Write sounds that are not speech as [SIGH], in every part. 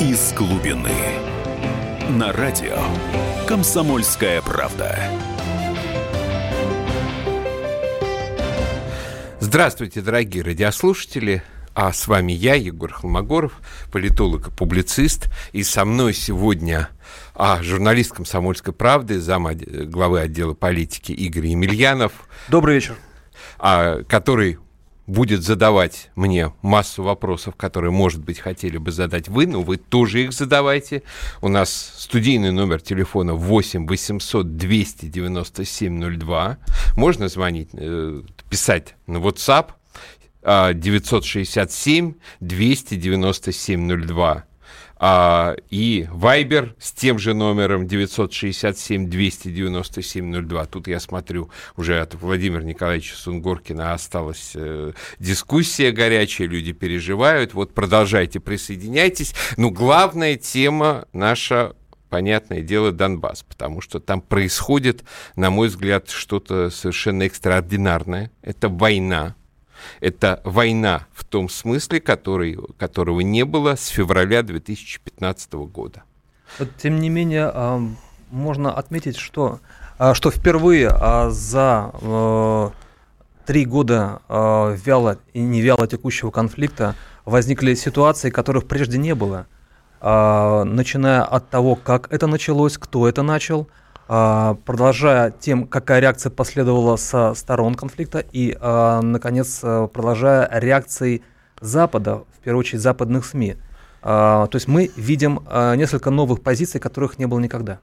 из глубины. На радио «Комсомольская правда». Здравствуйте, дорогие радиослушатели. А с вами я, Егор Холмогоров, политолог и публицист. И со мной сегодня а, журналист «Комсомольской правды», зам главы отдела политики Игорь Емельянов. Добрый вечер. А, который будет задавать мне массу вопросов, которые, может быть, хотели бы задать вы, но вы тоже их задавайте. У нас студийный номер телефона 8 800 297 02. Можно звонить, э, писать на WhatsApp 967 297 02 а, и Viber с тем же номером 967-297-02. Тут я смотрю, уже от Владимира Николаевича Сунгоркина осталась э, дискуссия горячая, люди переживают. Вот продолжайте, присоединяйтесь. Но главная тема наша понятное дело, Донбасс, потому что там происходит, на мой взгляд, что-то совершенно экстраординарное. Это война, это война в том смысле, который, которого не было с февраля 2015 года. Тем не менее, а, можно отметить, что, а, что впервые а, за э, три года вяло и не вяло текущего конфликта возникли ситуации, которых прежде не было. Начиная от того, как это началось, кто это начал – продолжая тем, какая реакция последовала со сторон конфликта, и, а, наконец, а, продолжая реакцией Запада, в первую очередь западных СМИ. То есть мы видим несколько новых позиций, которых не было никогда.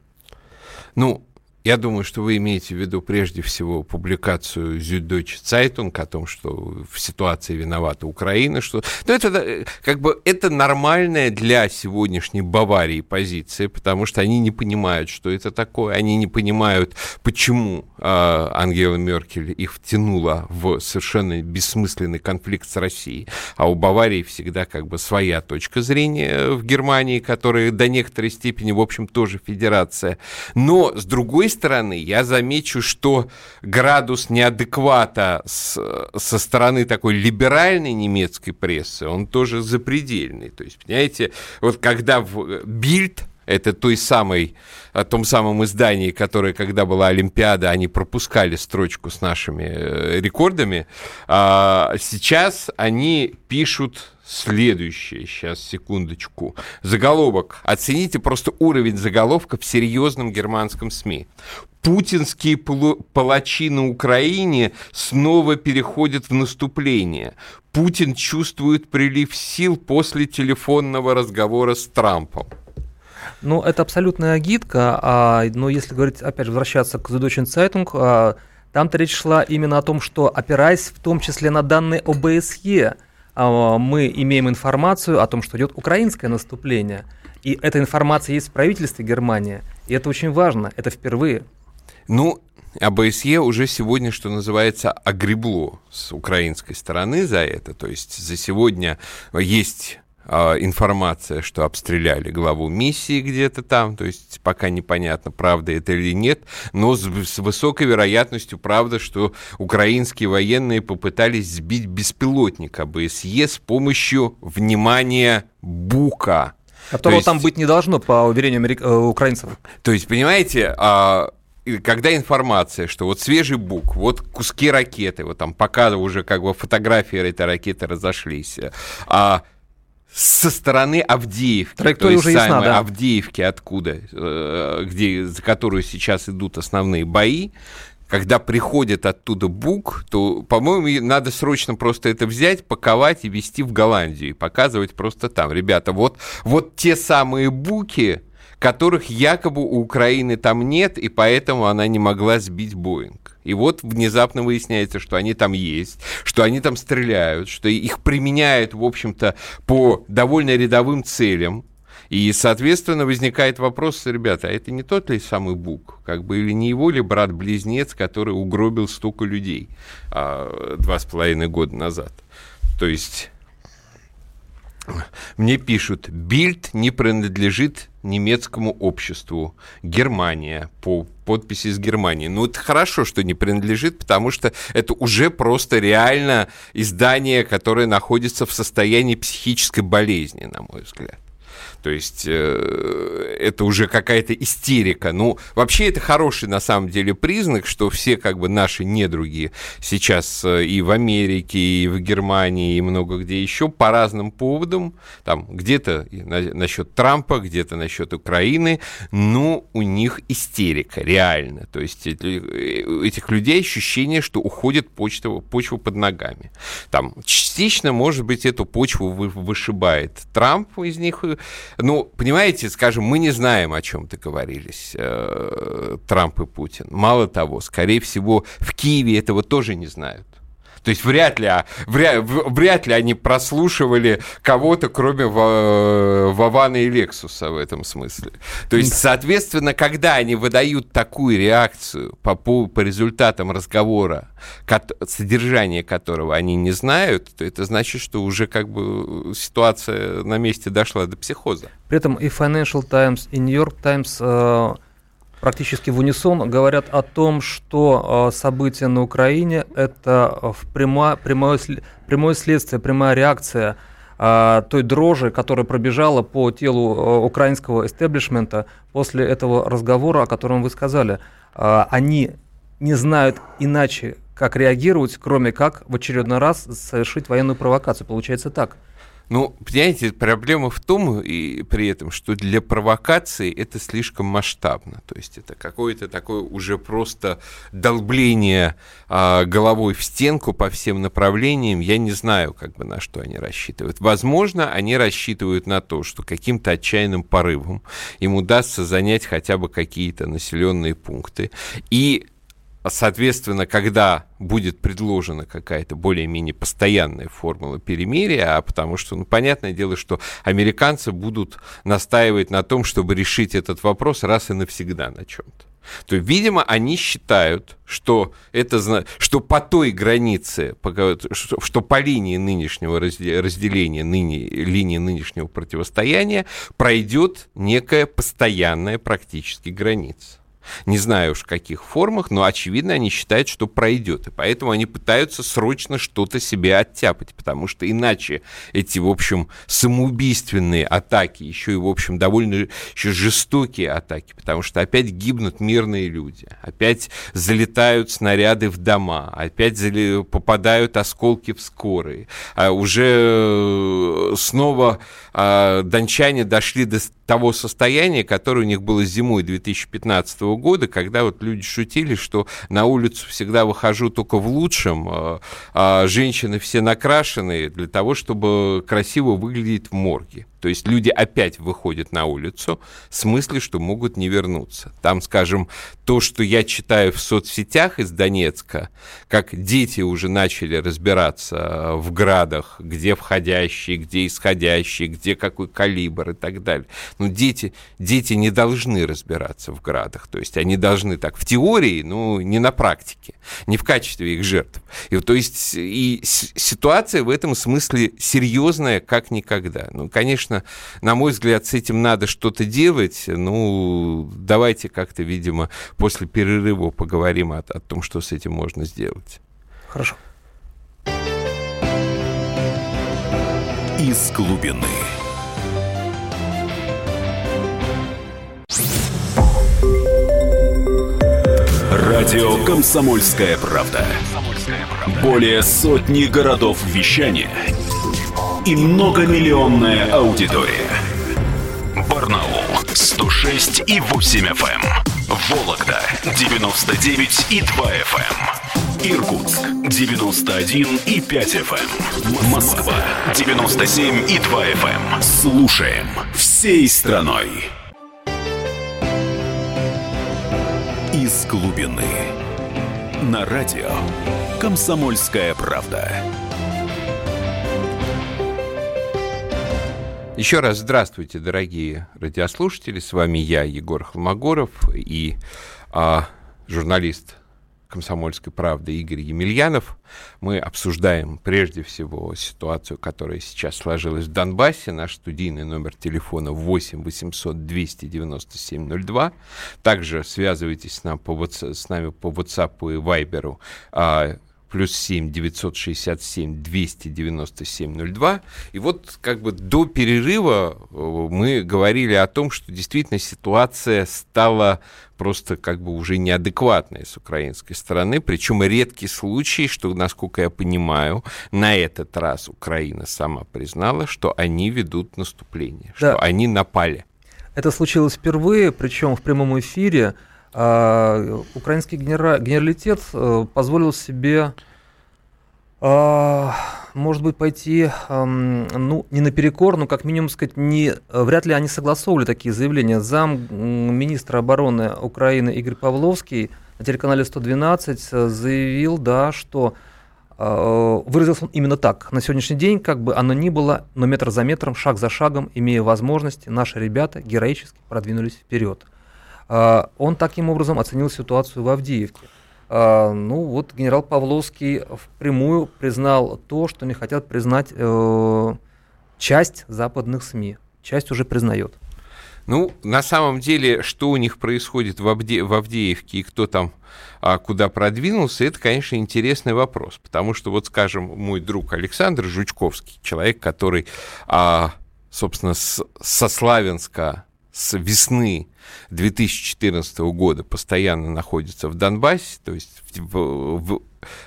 Ну, я думаю, что вы имеете в виду прежде всего публикацию Süddeutsche Zeitung о том, что в ситуации виновата Украина, что... Ну, это как бы это нормальная для сегодняшней Баварии позиция, потому что они не понимают, что это такое, они не понимают, почему э, Ангела Меркель их втянула в совершенно бессмысленный конфликт с Россией. А у Баварии всегда как бы своя точка зрения в Германии, которая до некоторой степени, в общем, тоже федерация. Но, с другой стороны, я замечу, что градус неадеквата с, со стороны такой либеральной немецкой прессы, он тоже запредельный. То есть, понимаете, вот когда в Бильд, это той самой, о том самом издании, которое, когда была Олимпиада, они пропускали строчку с нашими э, рекордами. А сейчас они пишут следующее. Сейчас, секундочку. Заголовок. Оцените просто уровень заголовка в серьезном германском СМИ. Путинские палачи на Украине снова переходят в наступление. Путин чувствует прилив сил после телефонного разговора с Трампом. Ну, это абсолютная гидка, а, но если говорить, опять же, возвращаться к Süddeutsche Zeitung, а, там-то речь шла именно о том, что опираясь в том числе на данные ОБСЕ, а, мы имеем информацию о том, что идет украинское наступление. И эта информация есть в правительстве Германии. И это очень важно, это впервые. Ну, АБСЕ уже сегодня, что называется, огребло с украинской стороны за это. То есть за сегодня есть информация, что обстреляли главу миссии где-то там, то есть пока непонятно, правда это или нет, но с, с высокой вероятностью правда, что украинские военные попытались сбить беспилотник АБСЕ с помощью, внимания, Бука. Которого есть, там быть не должно, по уверению америк... Э, украинцев. То есть, понимаете, а, когда информация, что вот свежий бук, вот куски ракеты, вот там пока уже как бы фотографии этой ракеты разошлись, а со стороны Авдеевки. Траектория уже ясна, да. Авдеевки, откуда, э, где, за которую сейчас идут основные бои, когда приходит оттуда бук, то, по-моему, надо срочно просто это взять, паковать и везти в Голландию и показывать просто там. Ребята, вот, вот те самые буки, которых якобы у Украины там нет, и поэтому она не могла сбить Боинг. И вот внезапно выясняется, что они там есть, что они там стреляют, что их применяют, в общем-то, по довольно рядовым целям. И, соответственно, возникает вопрос, ребята, а это не тот ли самый Бук? Как бы, или не его ли брат-близнец, который угробил столько людей а, два с половиной года назад? То есть мне пишут, Бильд не принадлежит немецкому обществу. Германия, по подписи из Германии. Ну, это хорошо, что не принадлежит, потому что это уже просто реально издание, которое находится в состоянии психической болезни, на мой взгляд. То есть э, это уже какая-то истерика. Ну, вообще это хороший на самом деле признак, что все как бы наши недруги сейчас э, и в Америке, и в Германии, и много где еще по разным поводам, там где-то на, насчет Трампа, где-то насчет Украины, ну, у них истерика, реально. То есть у этих людей ощущение, что уходит почта, почва под ногами. Там частично, может быть, эту почву вышибает Трамп из них, ну, понимаете, скажем, мы не знаем, о чем договорились э, Трамп и Путин. Мало того, скорее всего, в Киеве этого тоже не знают. То есть вряд ли, а, вряд, вряд ли они прослушивали кого-то, кроме Вавана и Лексуса в этом смысле. То есть, соответственно, когда они выдают такую реакцию по, по, по результатам разговора, содержание которого они не знают, то это значит, что уже как бы ситуация на месте дошла до психоза. При этом и Financial Times, и New York Times э, практически в унисон говорят о том, что э, события на Украине – это прямо, прямое, прямое следствие, прямая реакция э, той дрожи, которая пробежала по телу украинского истеблишмента после этого разговора, о котором вы сказали. Они не знают иначе, как реагировать, кроме как в очередной раз совершить военную провокацию. Получается так. Ну, понимаете, проблема в том, и при этом, что для провокации это слишком масштабно. То есть это какое-то такое уже просто долбление а, головой в стенку по всем направлениям. Я не знаю, как бы на что они рассчитывают. Возможно, они рассчитывают на то, что каким-то отчаянным порывом им удастся занять хотя бы какие-то населенные пункты. И Соответственно, когда будет предложена какая-то более-менее постоянная формула перемирия, а потому что, ну, понятное дело, что американцы будут настаивать на том, чтобы решить этот вопрос раз и навсегда на чем-то. То видимо, они считают, что, это, что по той границе, что по линии нынешнего разделения, ныне, линии нынешнего противостояния пройдет некая постоянная практически граница. Не знаю уж в каких формах, но очевидно они считают, что пройдет. И поэтому они пытаются срочно что-то себе оттяпать, потому что иначе эти, в общем, самоубийственные атаки, еще и, в общем, довольно еще жестокие атаки, потому что опять гибнут мирные люди, опять залетают снаряды в дома, опять попадают осколки в скорые. А уже э, снова а, дончане дошли до того состояния, которое у них было зимой 2015 года, когда вот люди шутили, что на улицу всегда выхожу только в лучшем, а, а женщины все накрашенные для того, чтобы красиво выглядеть в морге. То есть люди опять выходят на улицу в смысле, что могут не вернуться. Там, скажем, то, что я читаю в соцсетях из Донецка, как дети уже начали разбираться в градах, где входящие, где исходящие, где какой калибр и так далее. Но дети, дети не должны разбираться в градах. То есть они должны так в теории, но не на практике, не в качестве их жертв. И, то есть и ситуация в этом смысле серьезная, как никогда. Ну, конечно, конечно, на мой взгляд, с этим надо что-то делать. Ну, давайте как-то, видимо, после перерыва поговорим о, о том, что с этим можно сделать. Хорошо. Из глубины. Радио «Комсомольская правда». Более сотни городов вещания – и многомиллионная аудитория. Барнаул 106 и 8 FM. Эм. Вологда 99 и 2 FM. Эм. Иркутск 91 и 5 FM. Эм. Москва 97 и 2 FM. Слушаем всей страной. Из глубины. На радио «Комсомольская правда». Еще раз здравствуйте, дорогие радиослушатели. С вами я, Егор Холмогоров, и а, журналист «Комсомольской правды» Игорь Емельянов. Мы обсуждаем прежде всего ситуацию, которая сейчас сложилась в Донбассе. Наш студийный номер телефона 8 800 297 02. Также связывайтесь с, нам по, с нами по WhatsApp и Viber. Плюс 7 967 297 02. И вот как бы до перерыва э, мы говорили о том, что действительно ситуация стала просто как бы уже неадекватной с украинской стороны, причем редкий случай, что, насколько я понимаю, на этот раз Украина сама признала, что они ведут наступление, да. что они напали. Это случилось впервые, причем в прямом эфире. А, украинский генера... генералитет э, позволил себе, а, может быть, пойти, ну, не наперекор, но как минимум сказать, не, вряд ли они согласовывали такие заявления. Зам министра обороны Украины Игорь Павловский на телеканале 112 э, заявил, да, что а, выразился он именно так. На сегодняшний день, как бы оно ни было, но метр за метром, шаг за шагом, имея возможности, наши ребята героически продвинулись вперед. А, он таким образом оценил ситуацию в Авдеевке. А, ну вот генерал Павловский впрямую признал то, что не хотят признать э, часть западных СМИ. Часть уже признает. Ну, на самом деле, что у них происходит в, Авде в Авдеевке и кто там а, куда продвинулся, это, конечно, интересный вопрос. Потому что, вот, скажем, мой друг Александр Жучковский, человек, который, а, собственно, с, со Славянска с весны 2014 года постоянно находится в Донбассе, то есть в, в,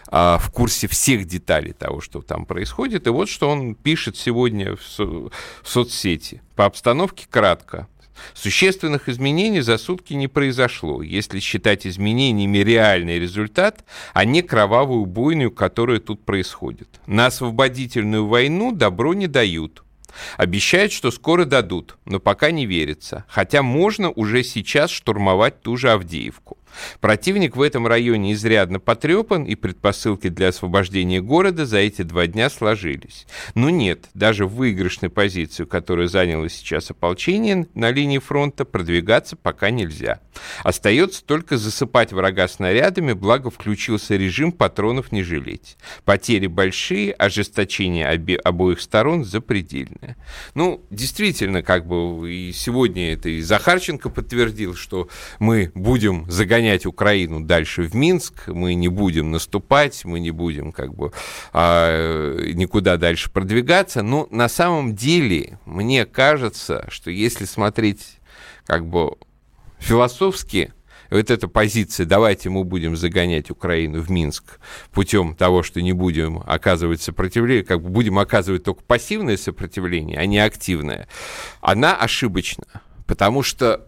а, в курсе всех деталей того, что там происходит. И вот что он пишет сегодня в, со, в соцсети. По обстановке кратко. Существенных изменений за сутки не произошло, если считать изменениями реальный результат, а не кровавую бойню, которая тут происходит. На освободительную войну добро не дают – Обещают, что скоро дадут, но пока не верится. Хотя можно уже сейчас штурмовать ту же Авдеевку. Противник в этом районе изрядно потрепан, и предпосылки для освобождения города за эти два дня сложились. Но нет, даже в выигрышной позицию, которую заняло сейчас ополчение на линии фронта, продвигаться пока нельзя. Остается только засыпать врага снарядами, благо включился режим патронов не жалеть. Потери большие, ожесточение обе обоих сторон запредельное. Ну, действительно, как бы и сегодня это и Захарченко подтвердил, что мы будем загонять загонять Украину дальше в Минск, мы не будем наступать, мы не будем как бы а, никуда дальше продвигаться. Но на самом деле мне кажется, что если смотреть как бы философски, вот эта позиция, давайте мы будем загонять Украину в Минск путем того, что не будем оказывать сопротивление, как бы будем оказывать только пассивное сопротивление, а не активное, она ошибочна. Потому что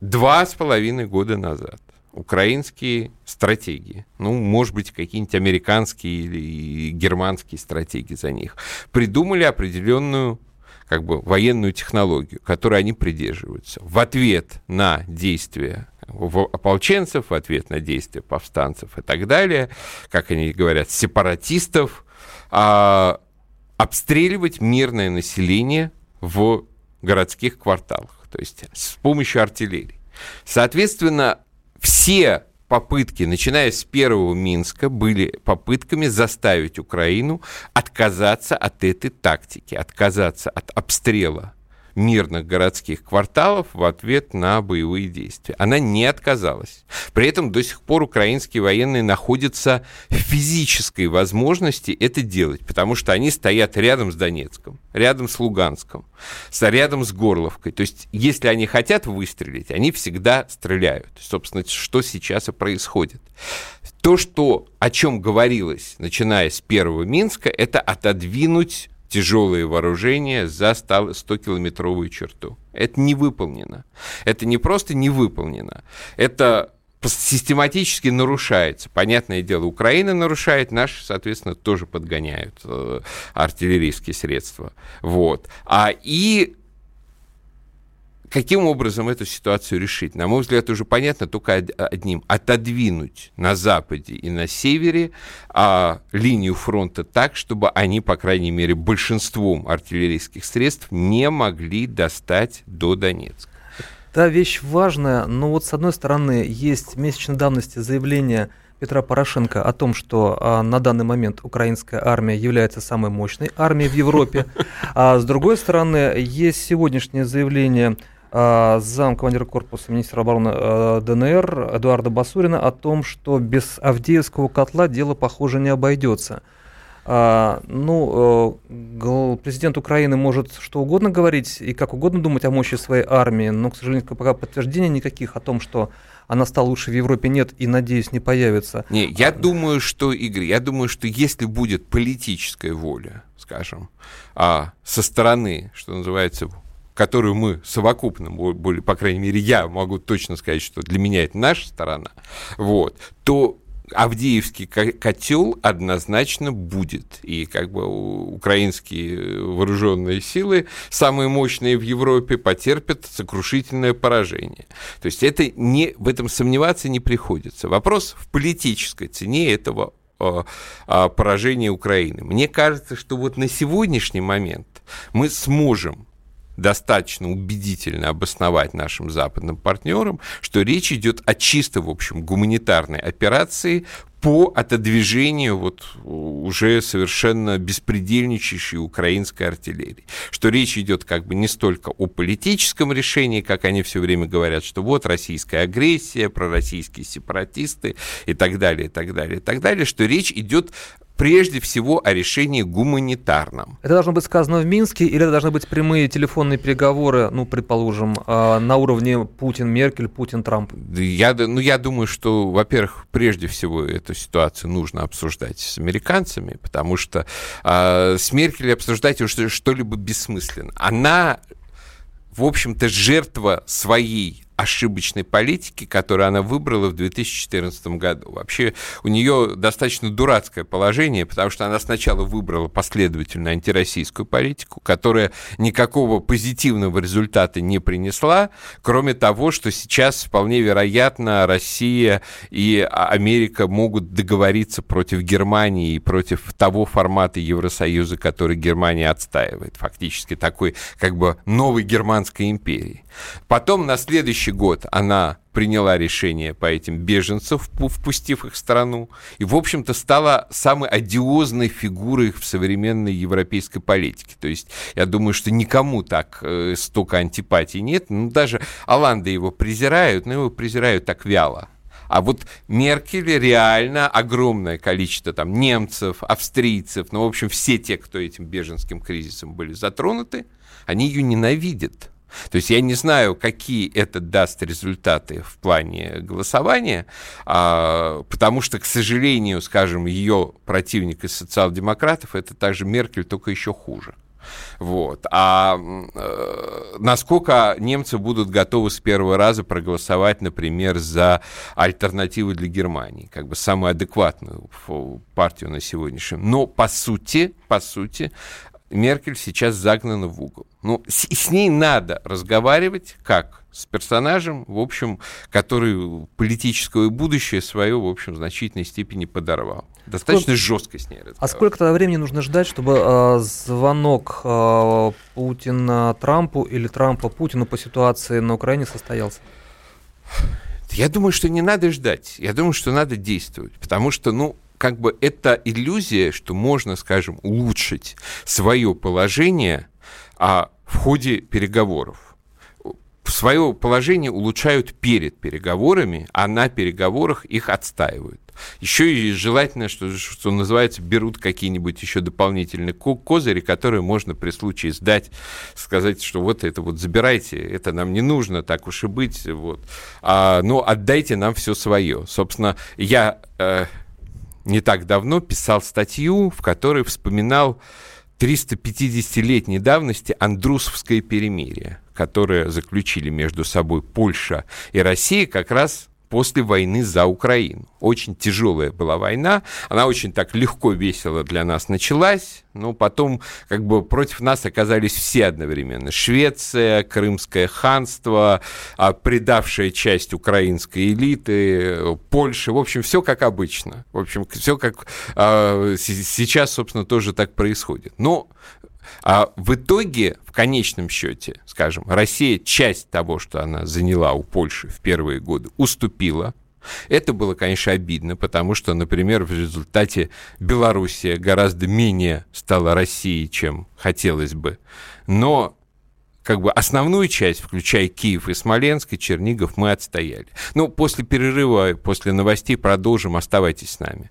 два с половиной года назад. Украинские стратегии, ну, может быть, какие-нибудь американские или германские стратегии за них, придумали определенную как бы военную технологию, которой они придерживаются. В ответ на действия ополченцев, в ответ на действия повстанцев и так далее, как они говорят, сепаратистов, а, обстреливать мирное население в городских кварталах то есть с помощью артиллерии. Соответственно, все попытки, начиная с первого Минска, были попытками заставить Украину отказаться от этой тактики, отказаться от обстрела мирных городских кварталов в ответ на боевые действия. Она не отказалась. При этом до сих пор украинские военные находятся в физической возможности это делать, потому что они стоят рядом с Донецком, рядом с Луганском, рядом с Горловкой. То есть, если они хотят выстрелить, они всегда стреляют. Собственно, что сейчас и происходит. То, что, о чем говорилось, начиная с первого Минска, это отодвинуть тяжелые вооружения за 100-километровую черту. Это не выполнено. Это не просто не выполнено. Это систематически нарушается. Понятное дело, Украина нарушает, наши, соответственно, тоже подгоняют э, артиллерийские средства. Вот. А и Каким образом эту ситуацию решить? На мой взгляд, уже понятно только одним. Отодвинуть на Западе и на Севере а, линию фронта так, чтобы они, по крайней мере, большинством артиллерийских средств не могли достать до Донецка. Та вещь важная, но вот с одной стороны есть месячной давности заявление Петра Порошенко о том, что а, на данный момент украинская армия является самой мощной армией в Европе, [LAUGHS] а с другой стороны есть сегодняшнее заявление зам командира корпуса министра обороны ДНР Эдуарда Басурина о том, что без Авдеевского котла дело, похоже, не обойдется. А, ну, э, президент Украины может что угодно говорить и как угодно думать о мощи своей армии, но, к сожалению, пока подтверждений никаких о том, что она стала лучше в Европе, нет и, надеюсь, не появится. Не, я а... думаю, что, Игорь, я думаю, что если будет политическая воля, скажем, а, со стороны, что называется, которую мы совокупно, более, по крайней мере, я могу точно сказать, что для меня это наша сторона, вот, то Авдеевский котел однозначно будет. И как бы украинские вооруженные силы, самые мощные в Европе, потерпят сокрушительное поражение. То есть это не, в этом сомневаться не приходится. Вопрос в политической цене этого э, э, поражения Украины. Мне кажется, что вот на сегодняшний момент мы сможем достаточно убедительно обосновать нашим западным партнерам, что речь идет о чисто, в общем, гуманитарной операции по отодвижению вот уже совершенно беспредельничающей украинской артиллерии. Что речь идет как бы не столько о политическом решении, как они все время говорят, что вот российская агрессия, пророссийские сепаратисты и так далее, и так далее, и так далее, что речь идет прежде всего о решении гуманитарном. Это должно быть сказано в Минске или это должны быть прямые телефонные переговоры, ну, предположим, а, на уровне Путин-Меркель, Путин-Трамп? Я, ну, я думаю, что, во-первых, прежде всего эту ситуацию нужно обсуждать с американцами, потому что э, с Меркель обсуждать уже что-либо бессмысленно. Она, в общем-то, жертва своей ошибочной политики, которую она выбрала в 2014 году. Вообще у нее достаточно дурацкое положение, потому что она сначала выбрала последовательно антироссийскую политику, которая никакого позитивного результата не принесла, кроме того, что сейчас вполне вероятно Россия и Америка могут договориться против Германии и против того формата Евросоюза, который Германия отстаивает, фактически такой как бы новой германской империи. Потом на следующий год она приняла решение по этим беженцам, впустив их в страну, и, в общем-то, стала самой одиозной фигурой в современной европейской политике. То есть, я думаю, что никому так э, столько антипатий нет. Ну, даже Оланды его презирают, но его презирают так вяло. А вот Меркель реально огромное количество там немцев, австрийцев, ну, в общем, все те, кто этим беженским кризисом были затронуты, они ее ненавидят. То есть я не знаю, какие это даст результаты в плане голосования, а, потому что, к сожалению, скажем, ее противник из социал-демократов это также Меркель, только еще хуже. Вот. А э, насколько немцы будут готовы с первого раза проголосовать, например, за альтернативу для Германии, как бы самую адекватную партию на сегодняшний. Но по сути, по сути, Меркель сейчас загнана в угол. Ну, с, с ней надо разговаривать как с персонажем, в общем, который политическое будущее свое, в общем, в значительной степени подорвал. Достаточно сколько, жестко с ней разговаривать. А сколько тогда времени нужно ждать, чтобы э, звонок э, Путина Трампу или Трампа Путину по ситуации на Украине состоялся? Я думаю, что не надо ждать. Я думаю, что надо действовать. Потому что, ну, как бы это иллюзия, что можно, скажем, улучшить свое положение а, в ходе переговоров свое положение улучшают перед переговорами, а на переговорах их отстаивают. Еще и желательно, что, что называется, берут какие-нибудь еще дополнительные козыри, которые можно при случае сдать, сказать, что вот это вот забирайте, это нам не нужно, так уж и быть, вот. А, но отдайте нам все свое. Собственно, я э, не так давно писал статью, в которой вспоминал 350-летней давности Андрусовское перемирие, которое заключили между собой Польша и Россия как раз после войны за Украину. Очень тяжелая была война, она очень так легко, весело для нас началась, но потом как бы против нас оказались все одновременно. Швеция, Крымское ханство, а, предавшая часть украинской элиты, Польша, в общем, все как обычно. В общем, все как а, сейчас, собственно, тоже так происходит. Но а в итоге, в конечном счете, скажем, Россия часть того, что она заняла у Польши в первые годы, уступила. Это было, конечно, обидно, потому что, например, в результате Белоруссия гораздо менее стала Россией, чем хотелось бы. Но как бы основную часть, включая Киев и Смоленск, и Чернигов, мы отстояли. Ну, после перерыва, после новостей продолжим. Оставайтесь с нами.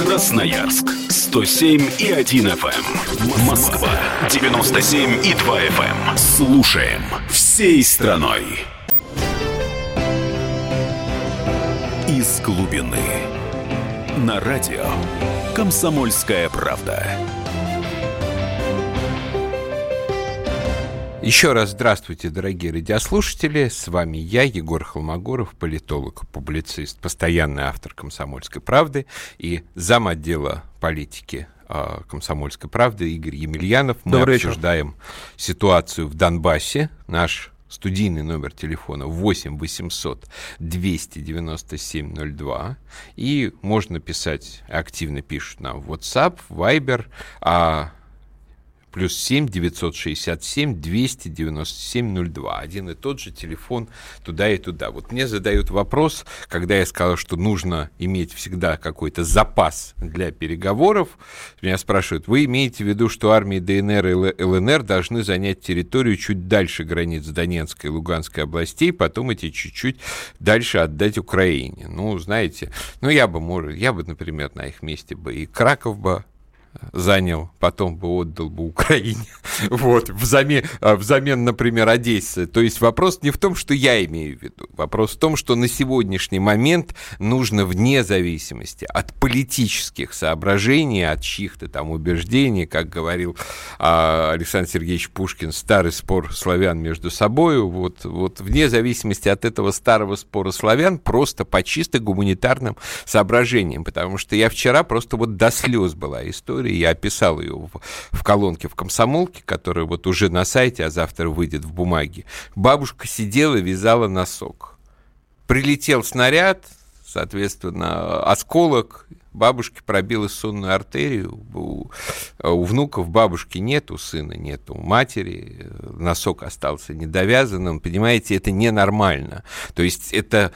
Эм. Красноярск 107 и 1 FM. Эм. Москва 97 и 2 FM. Слушаем всей страной. Из глубины. На радио «Комсомольская правда». Еще раз здравствуйте, дорогие радиослушатели. С вами я, Егор Холмогоров, политолог, публицист, постоянный автор «Комсомольской правды» и зам отдела политики а, «Комсомольской правды» Игорь Емельянов. Мы Добрый обсуждаем вечер. ситуацию в Донбассе. Наш студийный номер телефона 8 800 297 02. И можно писать, активно пишут нам в WhatsApp, Viber, а плюс 7 967 297 02. Один и тот же телефон туда и туда. Вот мне задают вопрос, когда я сказал, что нужно иметь всегда какой-то запас для переговоров. Меня спрашивают, вы имеете в виду, что армии ДНР и ЛНР должны занять территорию чуть дальше границ Донецкой и Луганской областей, потом эти чуть-чуть дальше отдать Украине? Ну, знаете, ну я бы, может, я бы, например, на их месте бы и Краков бы занял, потом бы отдал бы Украине, [LAUGHS] вот, взамен, а, взамен, например, Одессы. То есть вопрос не в том, что я имею в виду, вопрос в том, что на сегодняшний момент нужно вне зависимости от политических соображений, от чьих-то там убеждений, как говорил а, Александр Сергеевич Пушкин, старый спор славян между собой, вот, вот вне зависимости от этого старого спора славян, просто по чисто гуманитарным соображениям, потому что я вчера просто вот до слез была история, истории. Я описал ее в, в колонке в «Комсомолке», которая вот уже на сайте, а завтра выйдет в бумаге. Бабушка сидела, вязала носок. Прилетел снаряд, соответственно, осколок, бабушке пробила сонную артерию, у, у внуков бабушки нет, у сына нет, у матери носок остался недовязанным, понимаете, это ненормально. То есть это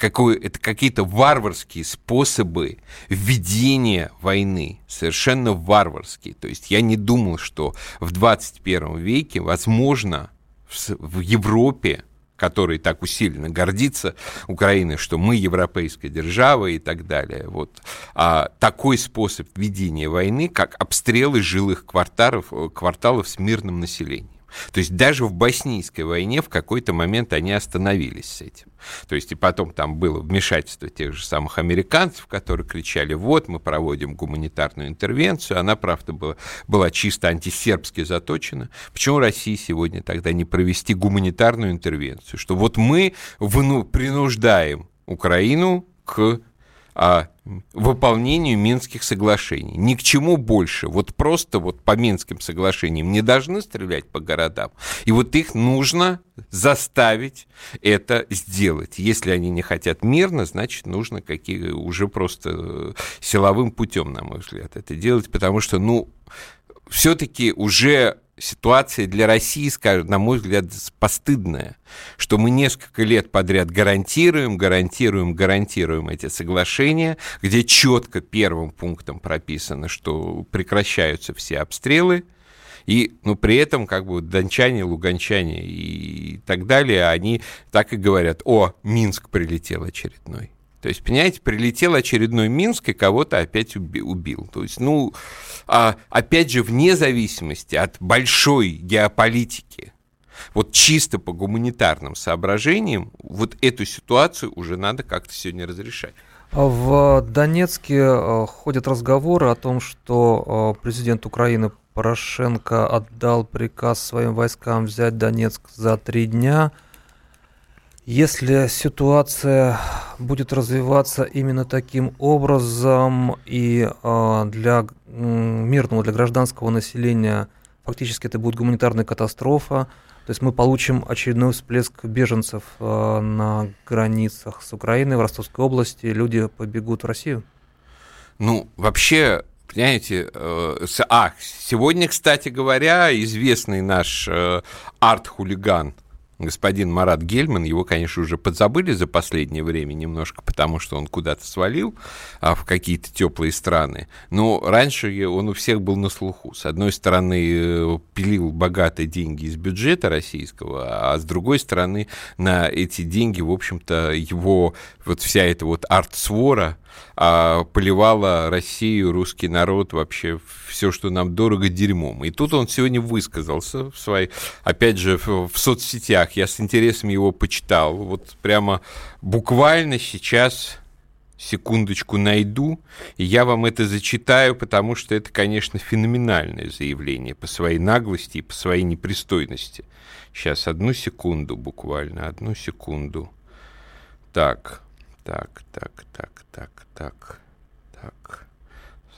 какой, это какие-то варварские способы ведения войны, совершенно варварские. То есть я не думал, что в 21 веке возможно в, в Европе которой так усиленно гордится Украина, что мы европейская держава и так далее. Вот. А такой способ ведения войны, как обстрелы жилых кварталов, кварталов с мирным населением. То есть даже в боснийской войне в какой-то момент они остановились с этим. То есть и потом там было вмешательство тех же самых американцев, которые кричали, вот мы проводим гуманитарную интервенцию. Она, правда, была, была чисто антисербски заточена. Почему России сегодня тогда не провести гуманитарную интервенцию? Что вот мы вну, принуждаем Украину к а, выполнению Минских соглашений. Ни к чему больше. Вот просто вот по Минским соглашениям не должны стрелять по городам. И вот их нужно заставить это сделать. Если они не хотят мирно, значит, нужно какие, уже просто э, силовым путем, на мой взгляд, это делать, потому что, ну, все-таки уже ситуация для России, скажем, на мой взгляд, постыдная, что мы несколько лет подряд гарантируем, гарантируем, гарантируем эти соглашения, где четко первым пунктом прописано, что прекращаются все обстрелы, и, ну, при этом, как бы, дончане, луганчане и так далее, они так и говорят, о, Минск прилетел очередной. То есть, понимаете, прилетел очередной Минск и кого-то опять убил. То есть, ну, а, опять же, вне зависимости от большой геополитики, вот чисто по гуманитарным соображениям, вот эту ситуацию уже надо как-то сегодня разрешать. В Донецке э, ходят разговоры о том, что э, президент Украины Порошенко отдал приказ своим войскам взять Донецк за три дня – если ситуация будет развиваться именно таким образом и э, для мирного, для гражданского населения фактически это будет гуманитарная катастрофа, то есть мы получим очередной всплеск беженцев э, на границах с Украиной, в Ростовской области, люди побегут в Россию? Ну, вообще, понимаете, э, а, сегодня, кстати говоря, известный наш э, арт-хулиган господин Марат Гельман, его, конечно, уже подзабыли за последнее время немножко, потому что он куда-то свалил а, в какие-то теплые страны. Но раньше он у всех был на слуху. С одной стороны, э, пилил богатые деньги из бюджета российского, а с другой стороны, на эти деньги, в общем-то, его вот вся эта вот арт-свора, а, поливала Россию, русский народ, вообще все, что нам дорого, дерьмом. И тут он сегодня высказался в своей, опять же, в, в соцсетях. Я с интересом его почитал. Вот прямо буквально сейчас секундочку найду, и я вам это зачитаю, потому что это, конечно, феноменальное заявление по своей наглости и по своей непристойности. Сейчас, одну секунду буквально, одну секунду. Так, так, так, так, так, так, так.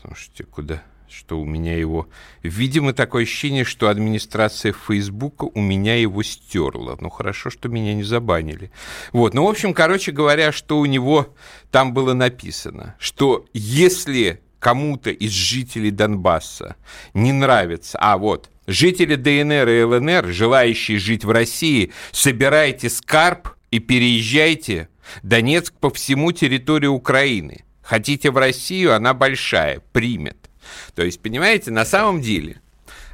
Слушайте, куда? Что у меня его... Видимо, такое ощущение, что администрация Фейсбука у меня его стерла. Ну, хорошо, что меня не забанили. Вот, ну, в общем, короче говоря, что у него там было написано, что если кому-то из жителей Донбасса не нравится... А, вот, жители ДНР и ЛНР, желающие жить в России, собирайте скарб и переезжайте Донецк по всему территорию Украины. Хотите в Россию, она большая, примет. То есть, понимаете, на самом деле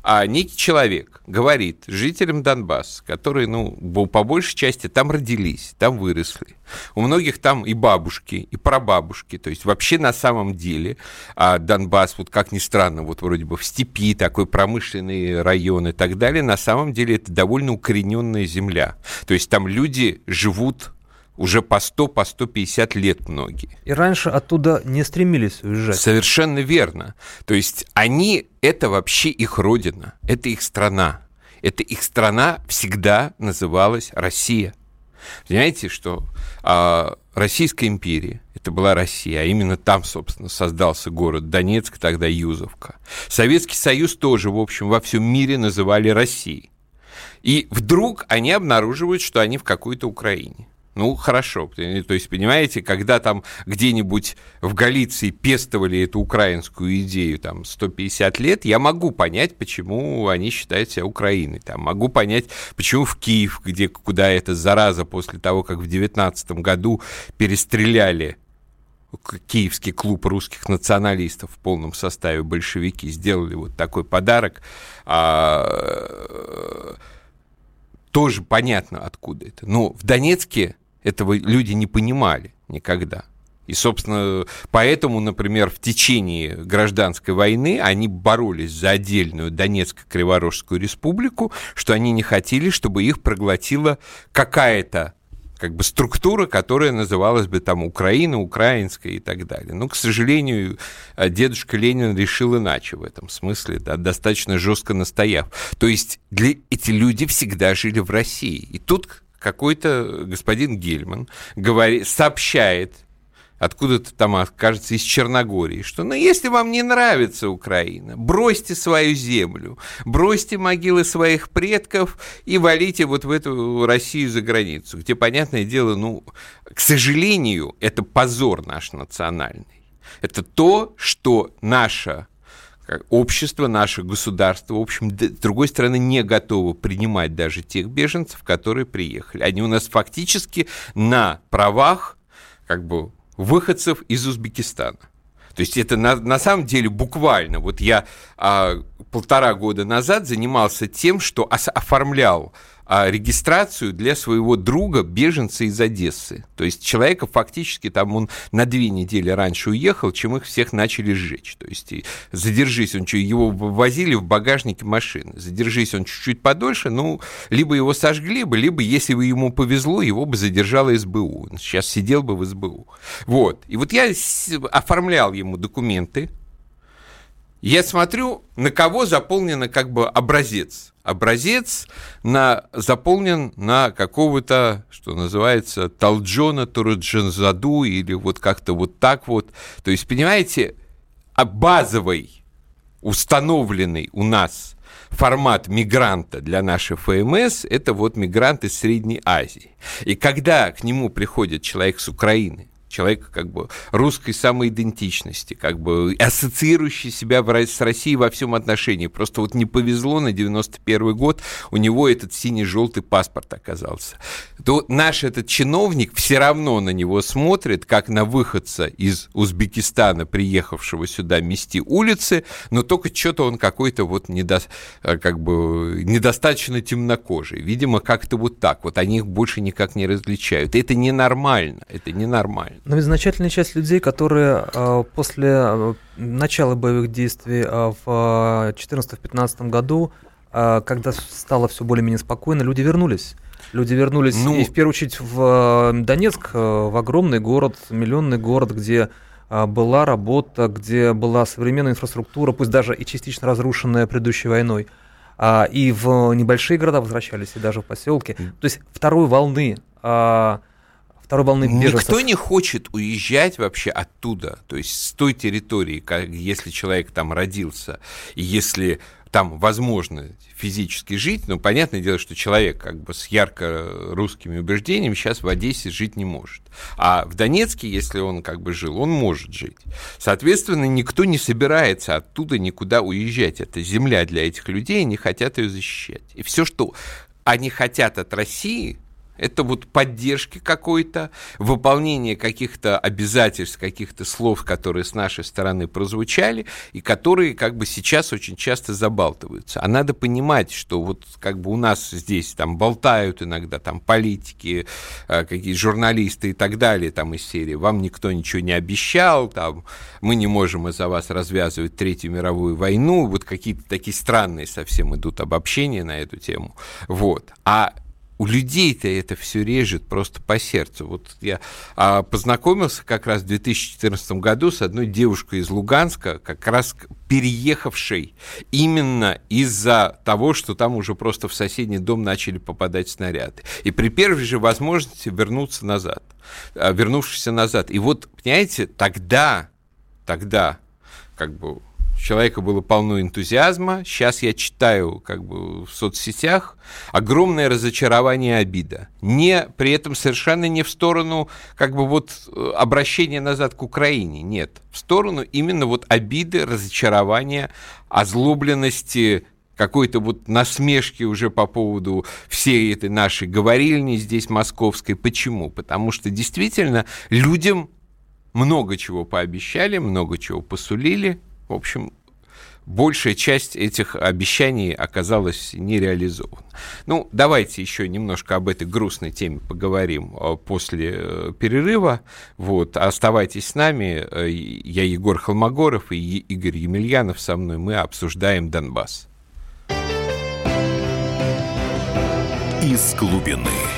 а некий человек говорит жителям Донбасса, которые, ну, по большей части там родились, там выросли, у многих там и бабушки, и прабабушки, то есть вообще на самом деле а Донбасс, вот как ни странно, вот вроде бы в степи, такой промышленный район и так далее, на самом деле это довольно укорененная земля. То есть там люди живут уже по 100, по 150 лет многие. И раньше оттуда не стремились уезжать. Совершенно верно. То есть они, это вообще их родина, это их страна. Это их страна всегда называлась Россия. Понимаете, что а, Российская империя, это была Россия, а именно там, собственно, создался город Донецк, тогда Юзовка. Советский Союз тоже, в общем, во всем мире называли Россией. И вдруг они обнаруживают, что они в какой-то Украине. Ну, хорошо. То есть, понимаете, когда там где-нибудь в Галиции пестовали эту украинскую идею там 150 лет, я могу понять, почему они считают себя Украиной. Там, могу понять, почему в Киев, где, куда эта зараза после того, как в 19 году перестреляли киевский клуб русских националистов в полном составе большевики сделали вот такой подарок. А, тоже понятно, откуда это. Но в Донецке этого люди не понимали никогда. И, собственно, поэтому, например, в течение гражданской войны они боролись за отдельную Донецко-Криворожскую республику, что они не хотели, чтобы их проглотила какая-то как бы структура, которая называлась бы там Украина, украинская и так далее. Но, к сожалению, дедушка Ленин решил иначе в этом смысле, да, достаточно жестко настояв. То есть для, эти люди всегда жили в России. И тут какой-то господин Гельман говорит, сообщает откуда-то там, кажется, из Черногории, что ну, если вам не нравится Украина, бросьте свою землю, бросьте могилы своих предков и валите вот в эту Россию за границу, где, понятное дело, ну, к сожалению, это позор наш национальный. Это то, что наша общество, наше государство, в общем, с другой стороны, не готово принимать даже тех беженцев, которые приехали. Они у нас фактически на правах как бы выходцев из Узбекистана. То есть это на, на самом деле буквально. Вот я а, полтора года назад занимался тем, что оформлял регистрацию для своего друга, беженца из Одессы. То есть человека фактически там он на две недели раньше уехал, чем их всех начали сжечь. То есть задержись он, его возили в багажнике машины, задержись он чуть-чуть подольше, ну, либо его сожгли бы, либо, если бы ему повезло, его бы задержало СБУ. Он сейчас сидел бы в СБУ. Вот. И вот я оформлял ему документы, я смотрю, на кого заполнено как бы образец образец на, заполнен на какого-то, что называется, Талджона Тураджанзаду или вот как-то вот так вот. То есть, понимаете, а базовый, установленный у нас формат мигранта для нашей ФМС – это вот мигрант из Средней Азии. И когда к нему приходит человек с Украины, человек как бы русской самоидентичности, как бы ассоциирующий себя с Россией во всем отношении. Просто вот не повезло на 91 год, у него этот синий-желтый паспорт оказался. То наш этот чиновник все равно на него смотрит, как на выходца из Узбекистана, приехавшего сюда мести улицы, но только что-то он какой-то вот недо, э, как бы недостаточно темнокожий. Видимо, как-то вот так. Вот они их больше никак не различают. И это ненормально. Это ненормально. Но ведь значительная часть людей, которые э, после э, начала боевых действий э, в 2014-2015 году, когда стало все более-менее спокойно, люди вернулись. Люди вернулись, ну, и в первую очередь в Донецк, в огромный город, миллионный город, где была работа, где была современная инфраструктура, пусть даже и частично разрушенная предыдущей войной. И в небольшие города возвращались, и даже в поселки. То есть второй волны второй волны беженцев. Никто не хочет уезжать вообще оттуда, то есть с той территории, как, если человек там родился, и если там возможно физически жить, но понятное дело, что человек как бы с ярко русскими убеждениями сейчас в Одессе жить не может. А в Донецке, если он как бы жил, он может жить. Соответственно, никто не собирается оттуда никуда уезжать. Это земля для этих людей, они хотят ее защищать. И все, что они хотят от России, это вот поддержки какой-то, выполнение каких-то обязательств, каких-то слов, которые с нашей стороны прозвучали, и которые как бы сейчас очень часто забалтываются. А надо понимать, что вот как бы у нас здесь там болтают иногда там политики, э, какие журналисты и так далее, там из серии «Вам никто ничего не обещал», там «Мы не можем из-за вас развязывать Третью мировую войну», вот какие-то такие странные совсем идут обобщения на эту тему. Вот. А у людей-то это все режет просто по сердцу. Вот я а, познакомился как раз в 2014 году с одной девушкой из Луганска, как раз переехавшей именно из-за того, что там уже просто в соседний дом начали попадать снаряды. И при первой же возможности вернуться назад, а, вернувшись назад. И вот, понимаете, тогда, тогда, как бы человека было полно энтузиазма. Сейчас я читаю как бы в соцсетях огромное разочарование и обида. Не, при этом совершенно не в сторону как бы вот э, обращения назад к Украине, нет. В сторону именно вот обиды, разочарования, озлобленности, какой-то вот насмешки уже по поводу всей этой нашей говорильни здесь московской. Почему? Потому что действительно людям много чего пообещали, много чего посулили, в общем, большая часть этих обещаний оказалась не реализована. Ну, давайте еще немножко об этой грустной теме поговорим э, после э, перерыва. Вот, оставайтесь с нами. Э, я Егор Холмогоров и Игорь Емельянов со мной. Мы обсуждаем Донбасс. Из глубины.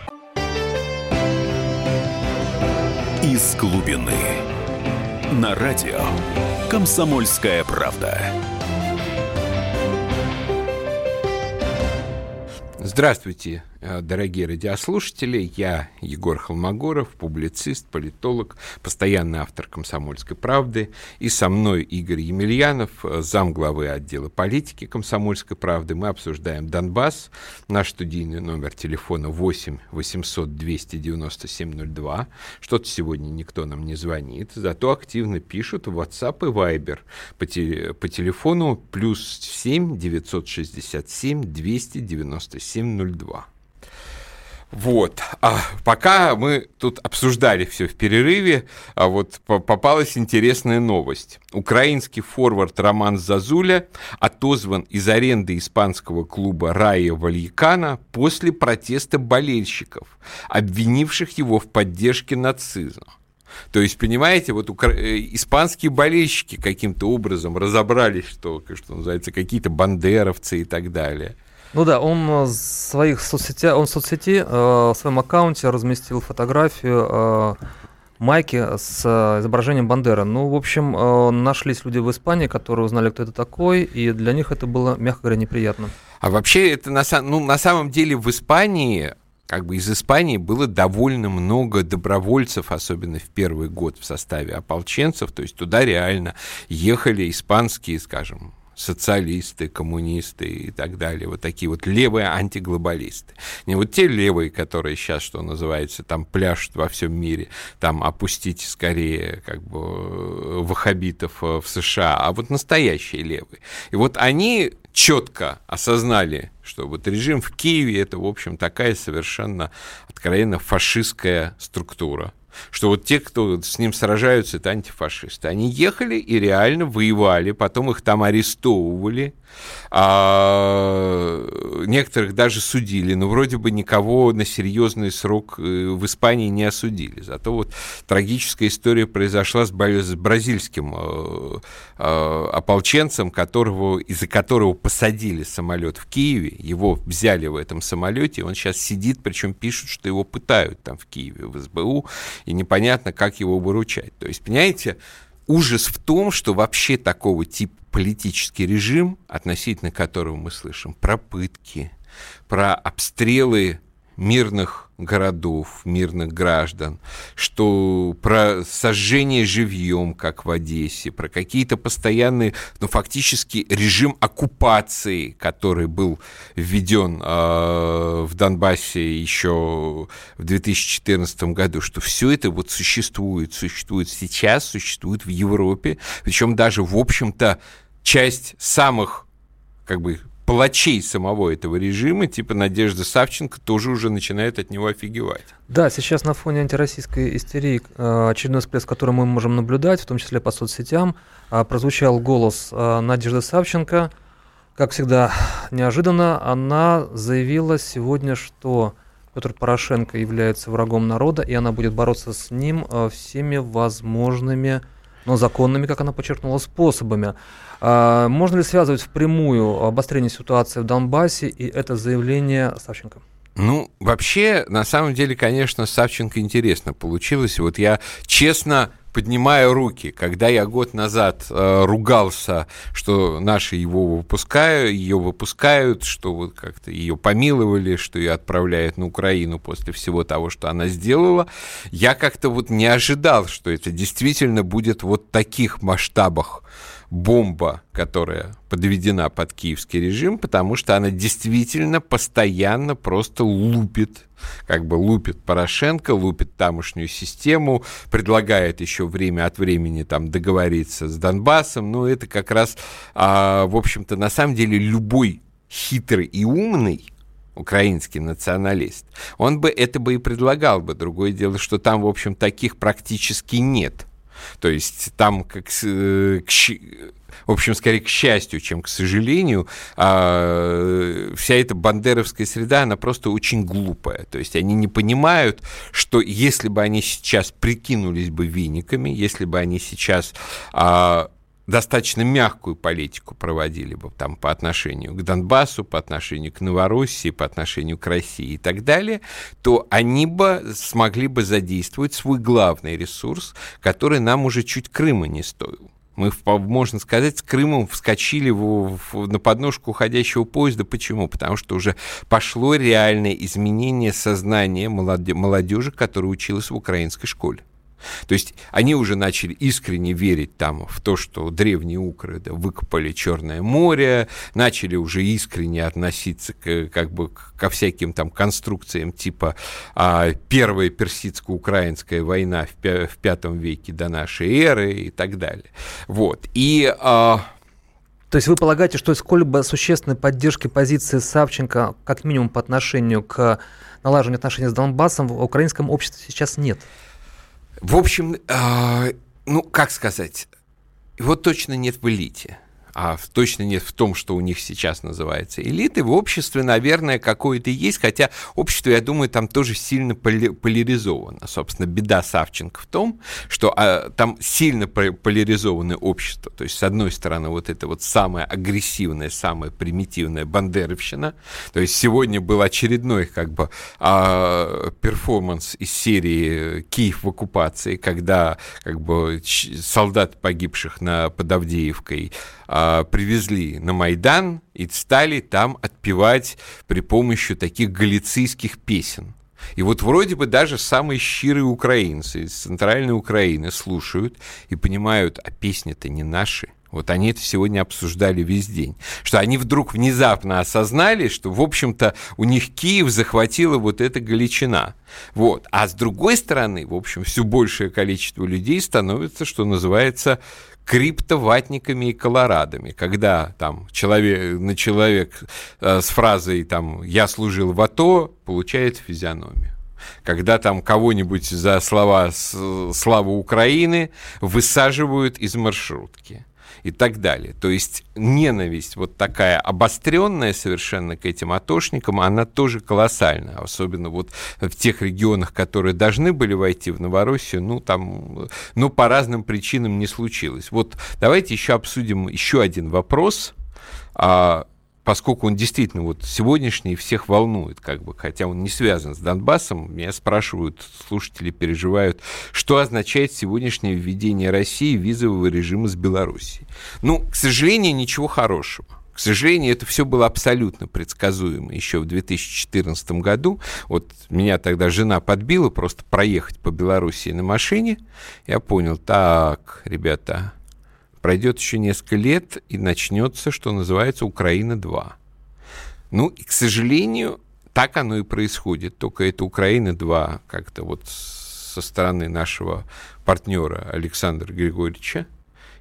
Из глубины. На радио «Комсомольская правда». Здравствуйте, дорогие радиослушатели, я Егор Холмогоров, публицист, политолог, постоянный автор «Комсомольской правды», и со мной Игорь Емельянов, э, замглавы отдела политики «Комсомольской правды». Мы обсуждаем Донбасс. Наш студийный номер телефона 8 800 297 02. Что-то сегодня никто нам не звонит, зато активно пишут в WhatsApp и Viber по, те, по телефону плюс 7 967 297 02. Вот. А пока мы тут обсуждали все в перерыве, а вот попалась интересная новость. Украинский форвард Роман Зазуля отозван из аренды испанского клуба Рая Вальякана после протеста болельщиков, обвинивших его в поддержке нацизма. То есть, понимаете, вот укра... Э, испанские болельщики каким-то образом разобрались, что, что называется, какие-то бандеровцы и так далее. Ну да, он в своих соцсетях, он в соцсети, э, в своем аккаунте разместил фотографию э, майки с э, изображением Бандера. Ну, в общем, э, нашлись люди в Испании, которые узнали, кто это такой, и для них это было, мягко говоря, неприятно. А вообще, это на, ну, на самом деле в Испании как бы из Испании было довольно много добровольцев, особенно в первый год в составе ополченцев, то есть туда реально ехали испанские, скажем, социалисты, коммунисты и так далее, вот такие вот левые антиглобалисты. Не вот те левые, которые сейчас, что называется, там пляшут во всем мире, там опустите скорее как бы э, ваххабитов э, в США, а вот настоящие левые. И вот они четко осознали, что вот режим в Киеве это, в общем, такая совершенно откровенно фашистская структура что вот те, кто с ним сражаются, это антифашисты. Они ехали и реально воевали, потом их там арестовывали, а некоторых даже судили, но вроде бы никого на серьезный срок э, в Испании не осудили. Зато вот трагическая история произошла с, бразильским э, э, ополченцем, которого, из-за которого посадили самолет в Киеве, его взяли в этом самолете, он сейчас сидит, причем пишут, что его пытают там в Киеве, в СБУ, и непонятно, как его выручать. То есть, понимаете, ужас в том, что вообще такого типа политический режим, относительно которого мы слышим про пытки, про обстрелы мирных городов, мирных граждан, что про сожжение живьем, как в Одессе, про какие-то постоянные, ну, фактически режим оккупации, который был введен э, в Донбассе еще в 2014 году, что все это вот существует, существует сейчас, существует в Европе, причем даже, в общем-то, часть самых как бы палачей самого этого режима, типа Надежда Савченко, тоже уже начинает от него офигевать. Да, сейчас на фоне антироссийской истерии э, очередной всплеск, который мы можем наблюдать, в том числе по соцсетям, э, прозвучал голос э, Надежды Савченко. Как всегда, неожиданно она заявила сегодня, что Петр Порошенко является врагом народа, и она будет бороться с ним всеми возможными но законными, как она подчеркнула, способами. А, можно ли связывать впрямую обострение ситуации в Донбассе и это заявление Савченко? Ну, вообще, на самом деле, конечно, Савченко интересно получилось. Вот я честно поднимаю руки, когда я год назад э, ругался, что наши его выпускают, ее выпускают, что вот как-то ее помиловали, что ее отправляют на Украину после всего того, что она сделала, я как-то вот не ожидал, что это действительно будет вот таких масштабах бомба, которая подведена под киевский режим, потому что она действительно постоянно просто лупит, как бы лупит Порошенко, лупит тамошнюю систему, предлагает еще время от времени там договориться с Донбассом, но это как раз, а, в общем-то, на самом деле любой хитрый и умный украинский националист, он бы это бы и предлагал бы. Другое дело, что там, в общем, таких практически нет. То есть там, как, э, к, в общем, скорее к счастью, чем к сожалению, а, вся эта бандеровская среда, она просто очень глупая. То есть они не понимают, что если бы они сейчас прикинулись бы виниками, если бы они сейчас а, достаточно мягкую политику проводили бы там по отношению к Донбассу, по отношению к Новороссии, по отношению к России и так далее, то они бы смогли бы задействовать свой главный ресурс, который нам уже чуть Крыма не стоил. Мы, можно сказать, с Крымом вскочили в, в, на подножку уходящего поезда. Почему? Потому что уже пошло реальное изменение сознания молодежи, которая училась в украинской школе. То есть они уже начали искренне верить там в то, что древние укры да, выкопали Черное море, начали уже искренне относиться к, как бы ко всяким там конструкциям типа а, Первая персидско-украинская война в, в V веке до нашей эры и так далее. Вот. И... А, то есть вы полагаете, что сколь-либо существенной поддержки позиции Савченко, как минимум по отношению к налаживанию отношений с Донбассом, в украинском обществе сейчас нет? В общем, э, ну, как сказать, его точно нет в элите. А точно нет в том, что у них сейчас называется элиты, в обществе, наверное, какое-то есть, хотя общество, я думаю, там тоже сильно поляризовано. Собственно, беда Савченко в том, что а, там сильно поляризованное общество. То есть, с одной стороны, вот это вот самая агрессивная, самая примитивная бандеровщина. То есть, сегодня был очередной как бы а, перформанс из серии «Киев в оккупации», когда как бы солдат, погибших на Подавдеевкой, а, привезли на Майдан и стали там отпевать при помощи таких галицийских песен. И вот вроде бы даже самые щирые украинцы из центральной Украины слушают и понимают, а песни-то не наши. Вот они это сегодня обсуждали весь день. Что они вдруг внезапно осознали, что, в общем-то, у них Киев захватила вот эта Галичина. Вот. А с другой стороны, в общем, все большее количество людей становится, что называется, криптоватниками и колорадами, когда там человек, на человек э, с фразой там «я служил в АТО» получает физиономию. Когда там кого-нибудь за слова «Слава Украины» высаживают из маршрутки и так далее. То есть ненависть вот такая обостренная совершенно к этим атошникам, она тоже колоссальна, особенно вот в тех регионах, которые должны были войти в Новороссию, ну там, ну по разным причинам не случилось. Вот давайте еще обсудим еще один вопрос. А, поскольку он действительно вот сегодняшний всех волнует, как бы, хотя он не связан с Донбассом, меня спрашивают, слушатели переживают, что означает сегодняшнее введение России визового режима с Белоруссией. Ну, к сожалению, ничего хорошего. К сожалению, это все было абсолютно предсказуемо еще в 2014 году. Вот меня тогда жена подбила просто проехать по Белоруссии на машине. Я понял, так, ребята, Пройдет еще несколько лет, и начнется, что называется, Украина-2. Ну, и, к сожалению, так оно и происходит. Только это Украина-2 как-то вот со стороны нашего партнера Александра Григорьевича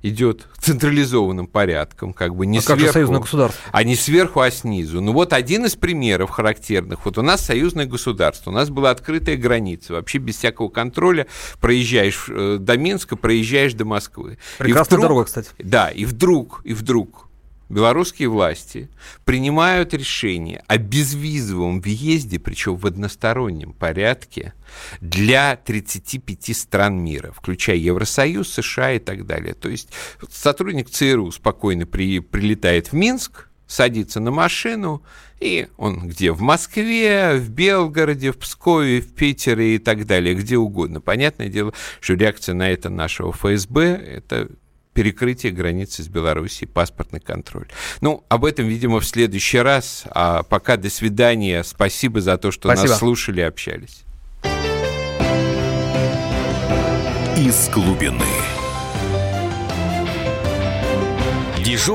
идет централизованным порядком, как бы не а сверху, как союзное государство? а не сверху, а снизу. Ну вот один из примеров характерных. Вот у нас союзное государство, у нас была открытая граница, вообще без всякого контроля проезжаешь э, до Минска, проезжаешь до Москвы. Прекрасная вдруг, дорога, кстати. Да, и вдруг, и вдруг белорусские власти принимают решение о безвизовом въезде, причем в одностороннем порядке, для 35 стран мира, включая Евросоюз, США и так далее. То есть сотрудник ЦРУ спокойно при, прилетает в Минск, садится на машину, и он где? В Москве, в Белгороде, в Пскове, в Питере и так далее, где угодно. Понятное дело, что реакция на это нашего ФСБ – это перекрытие границы с Белоруссией, паспортный контроль. Ну, об этом, видимо, в следующий раз. А пока до свидания. Спасибо за то, что Спасибо. нас слушали и общались. Из глубины. Дежур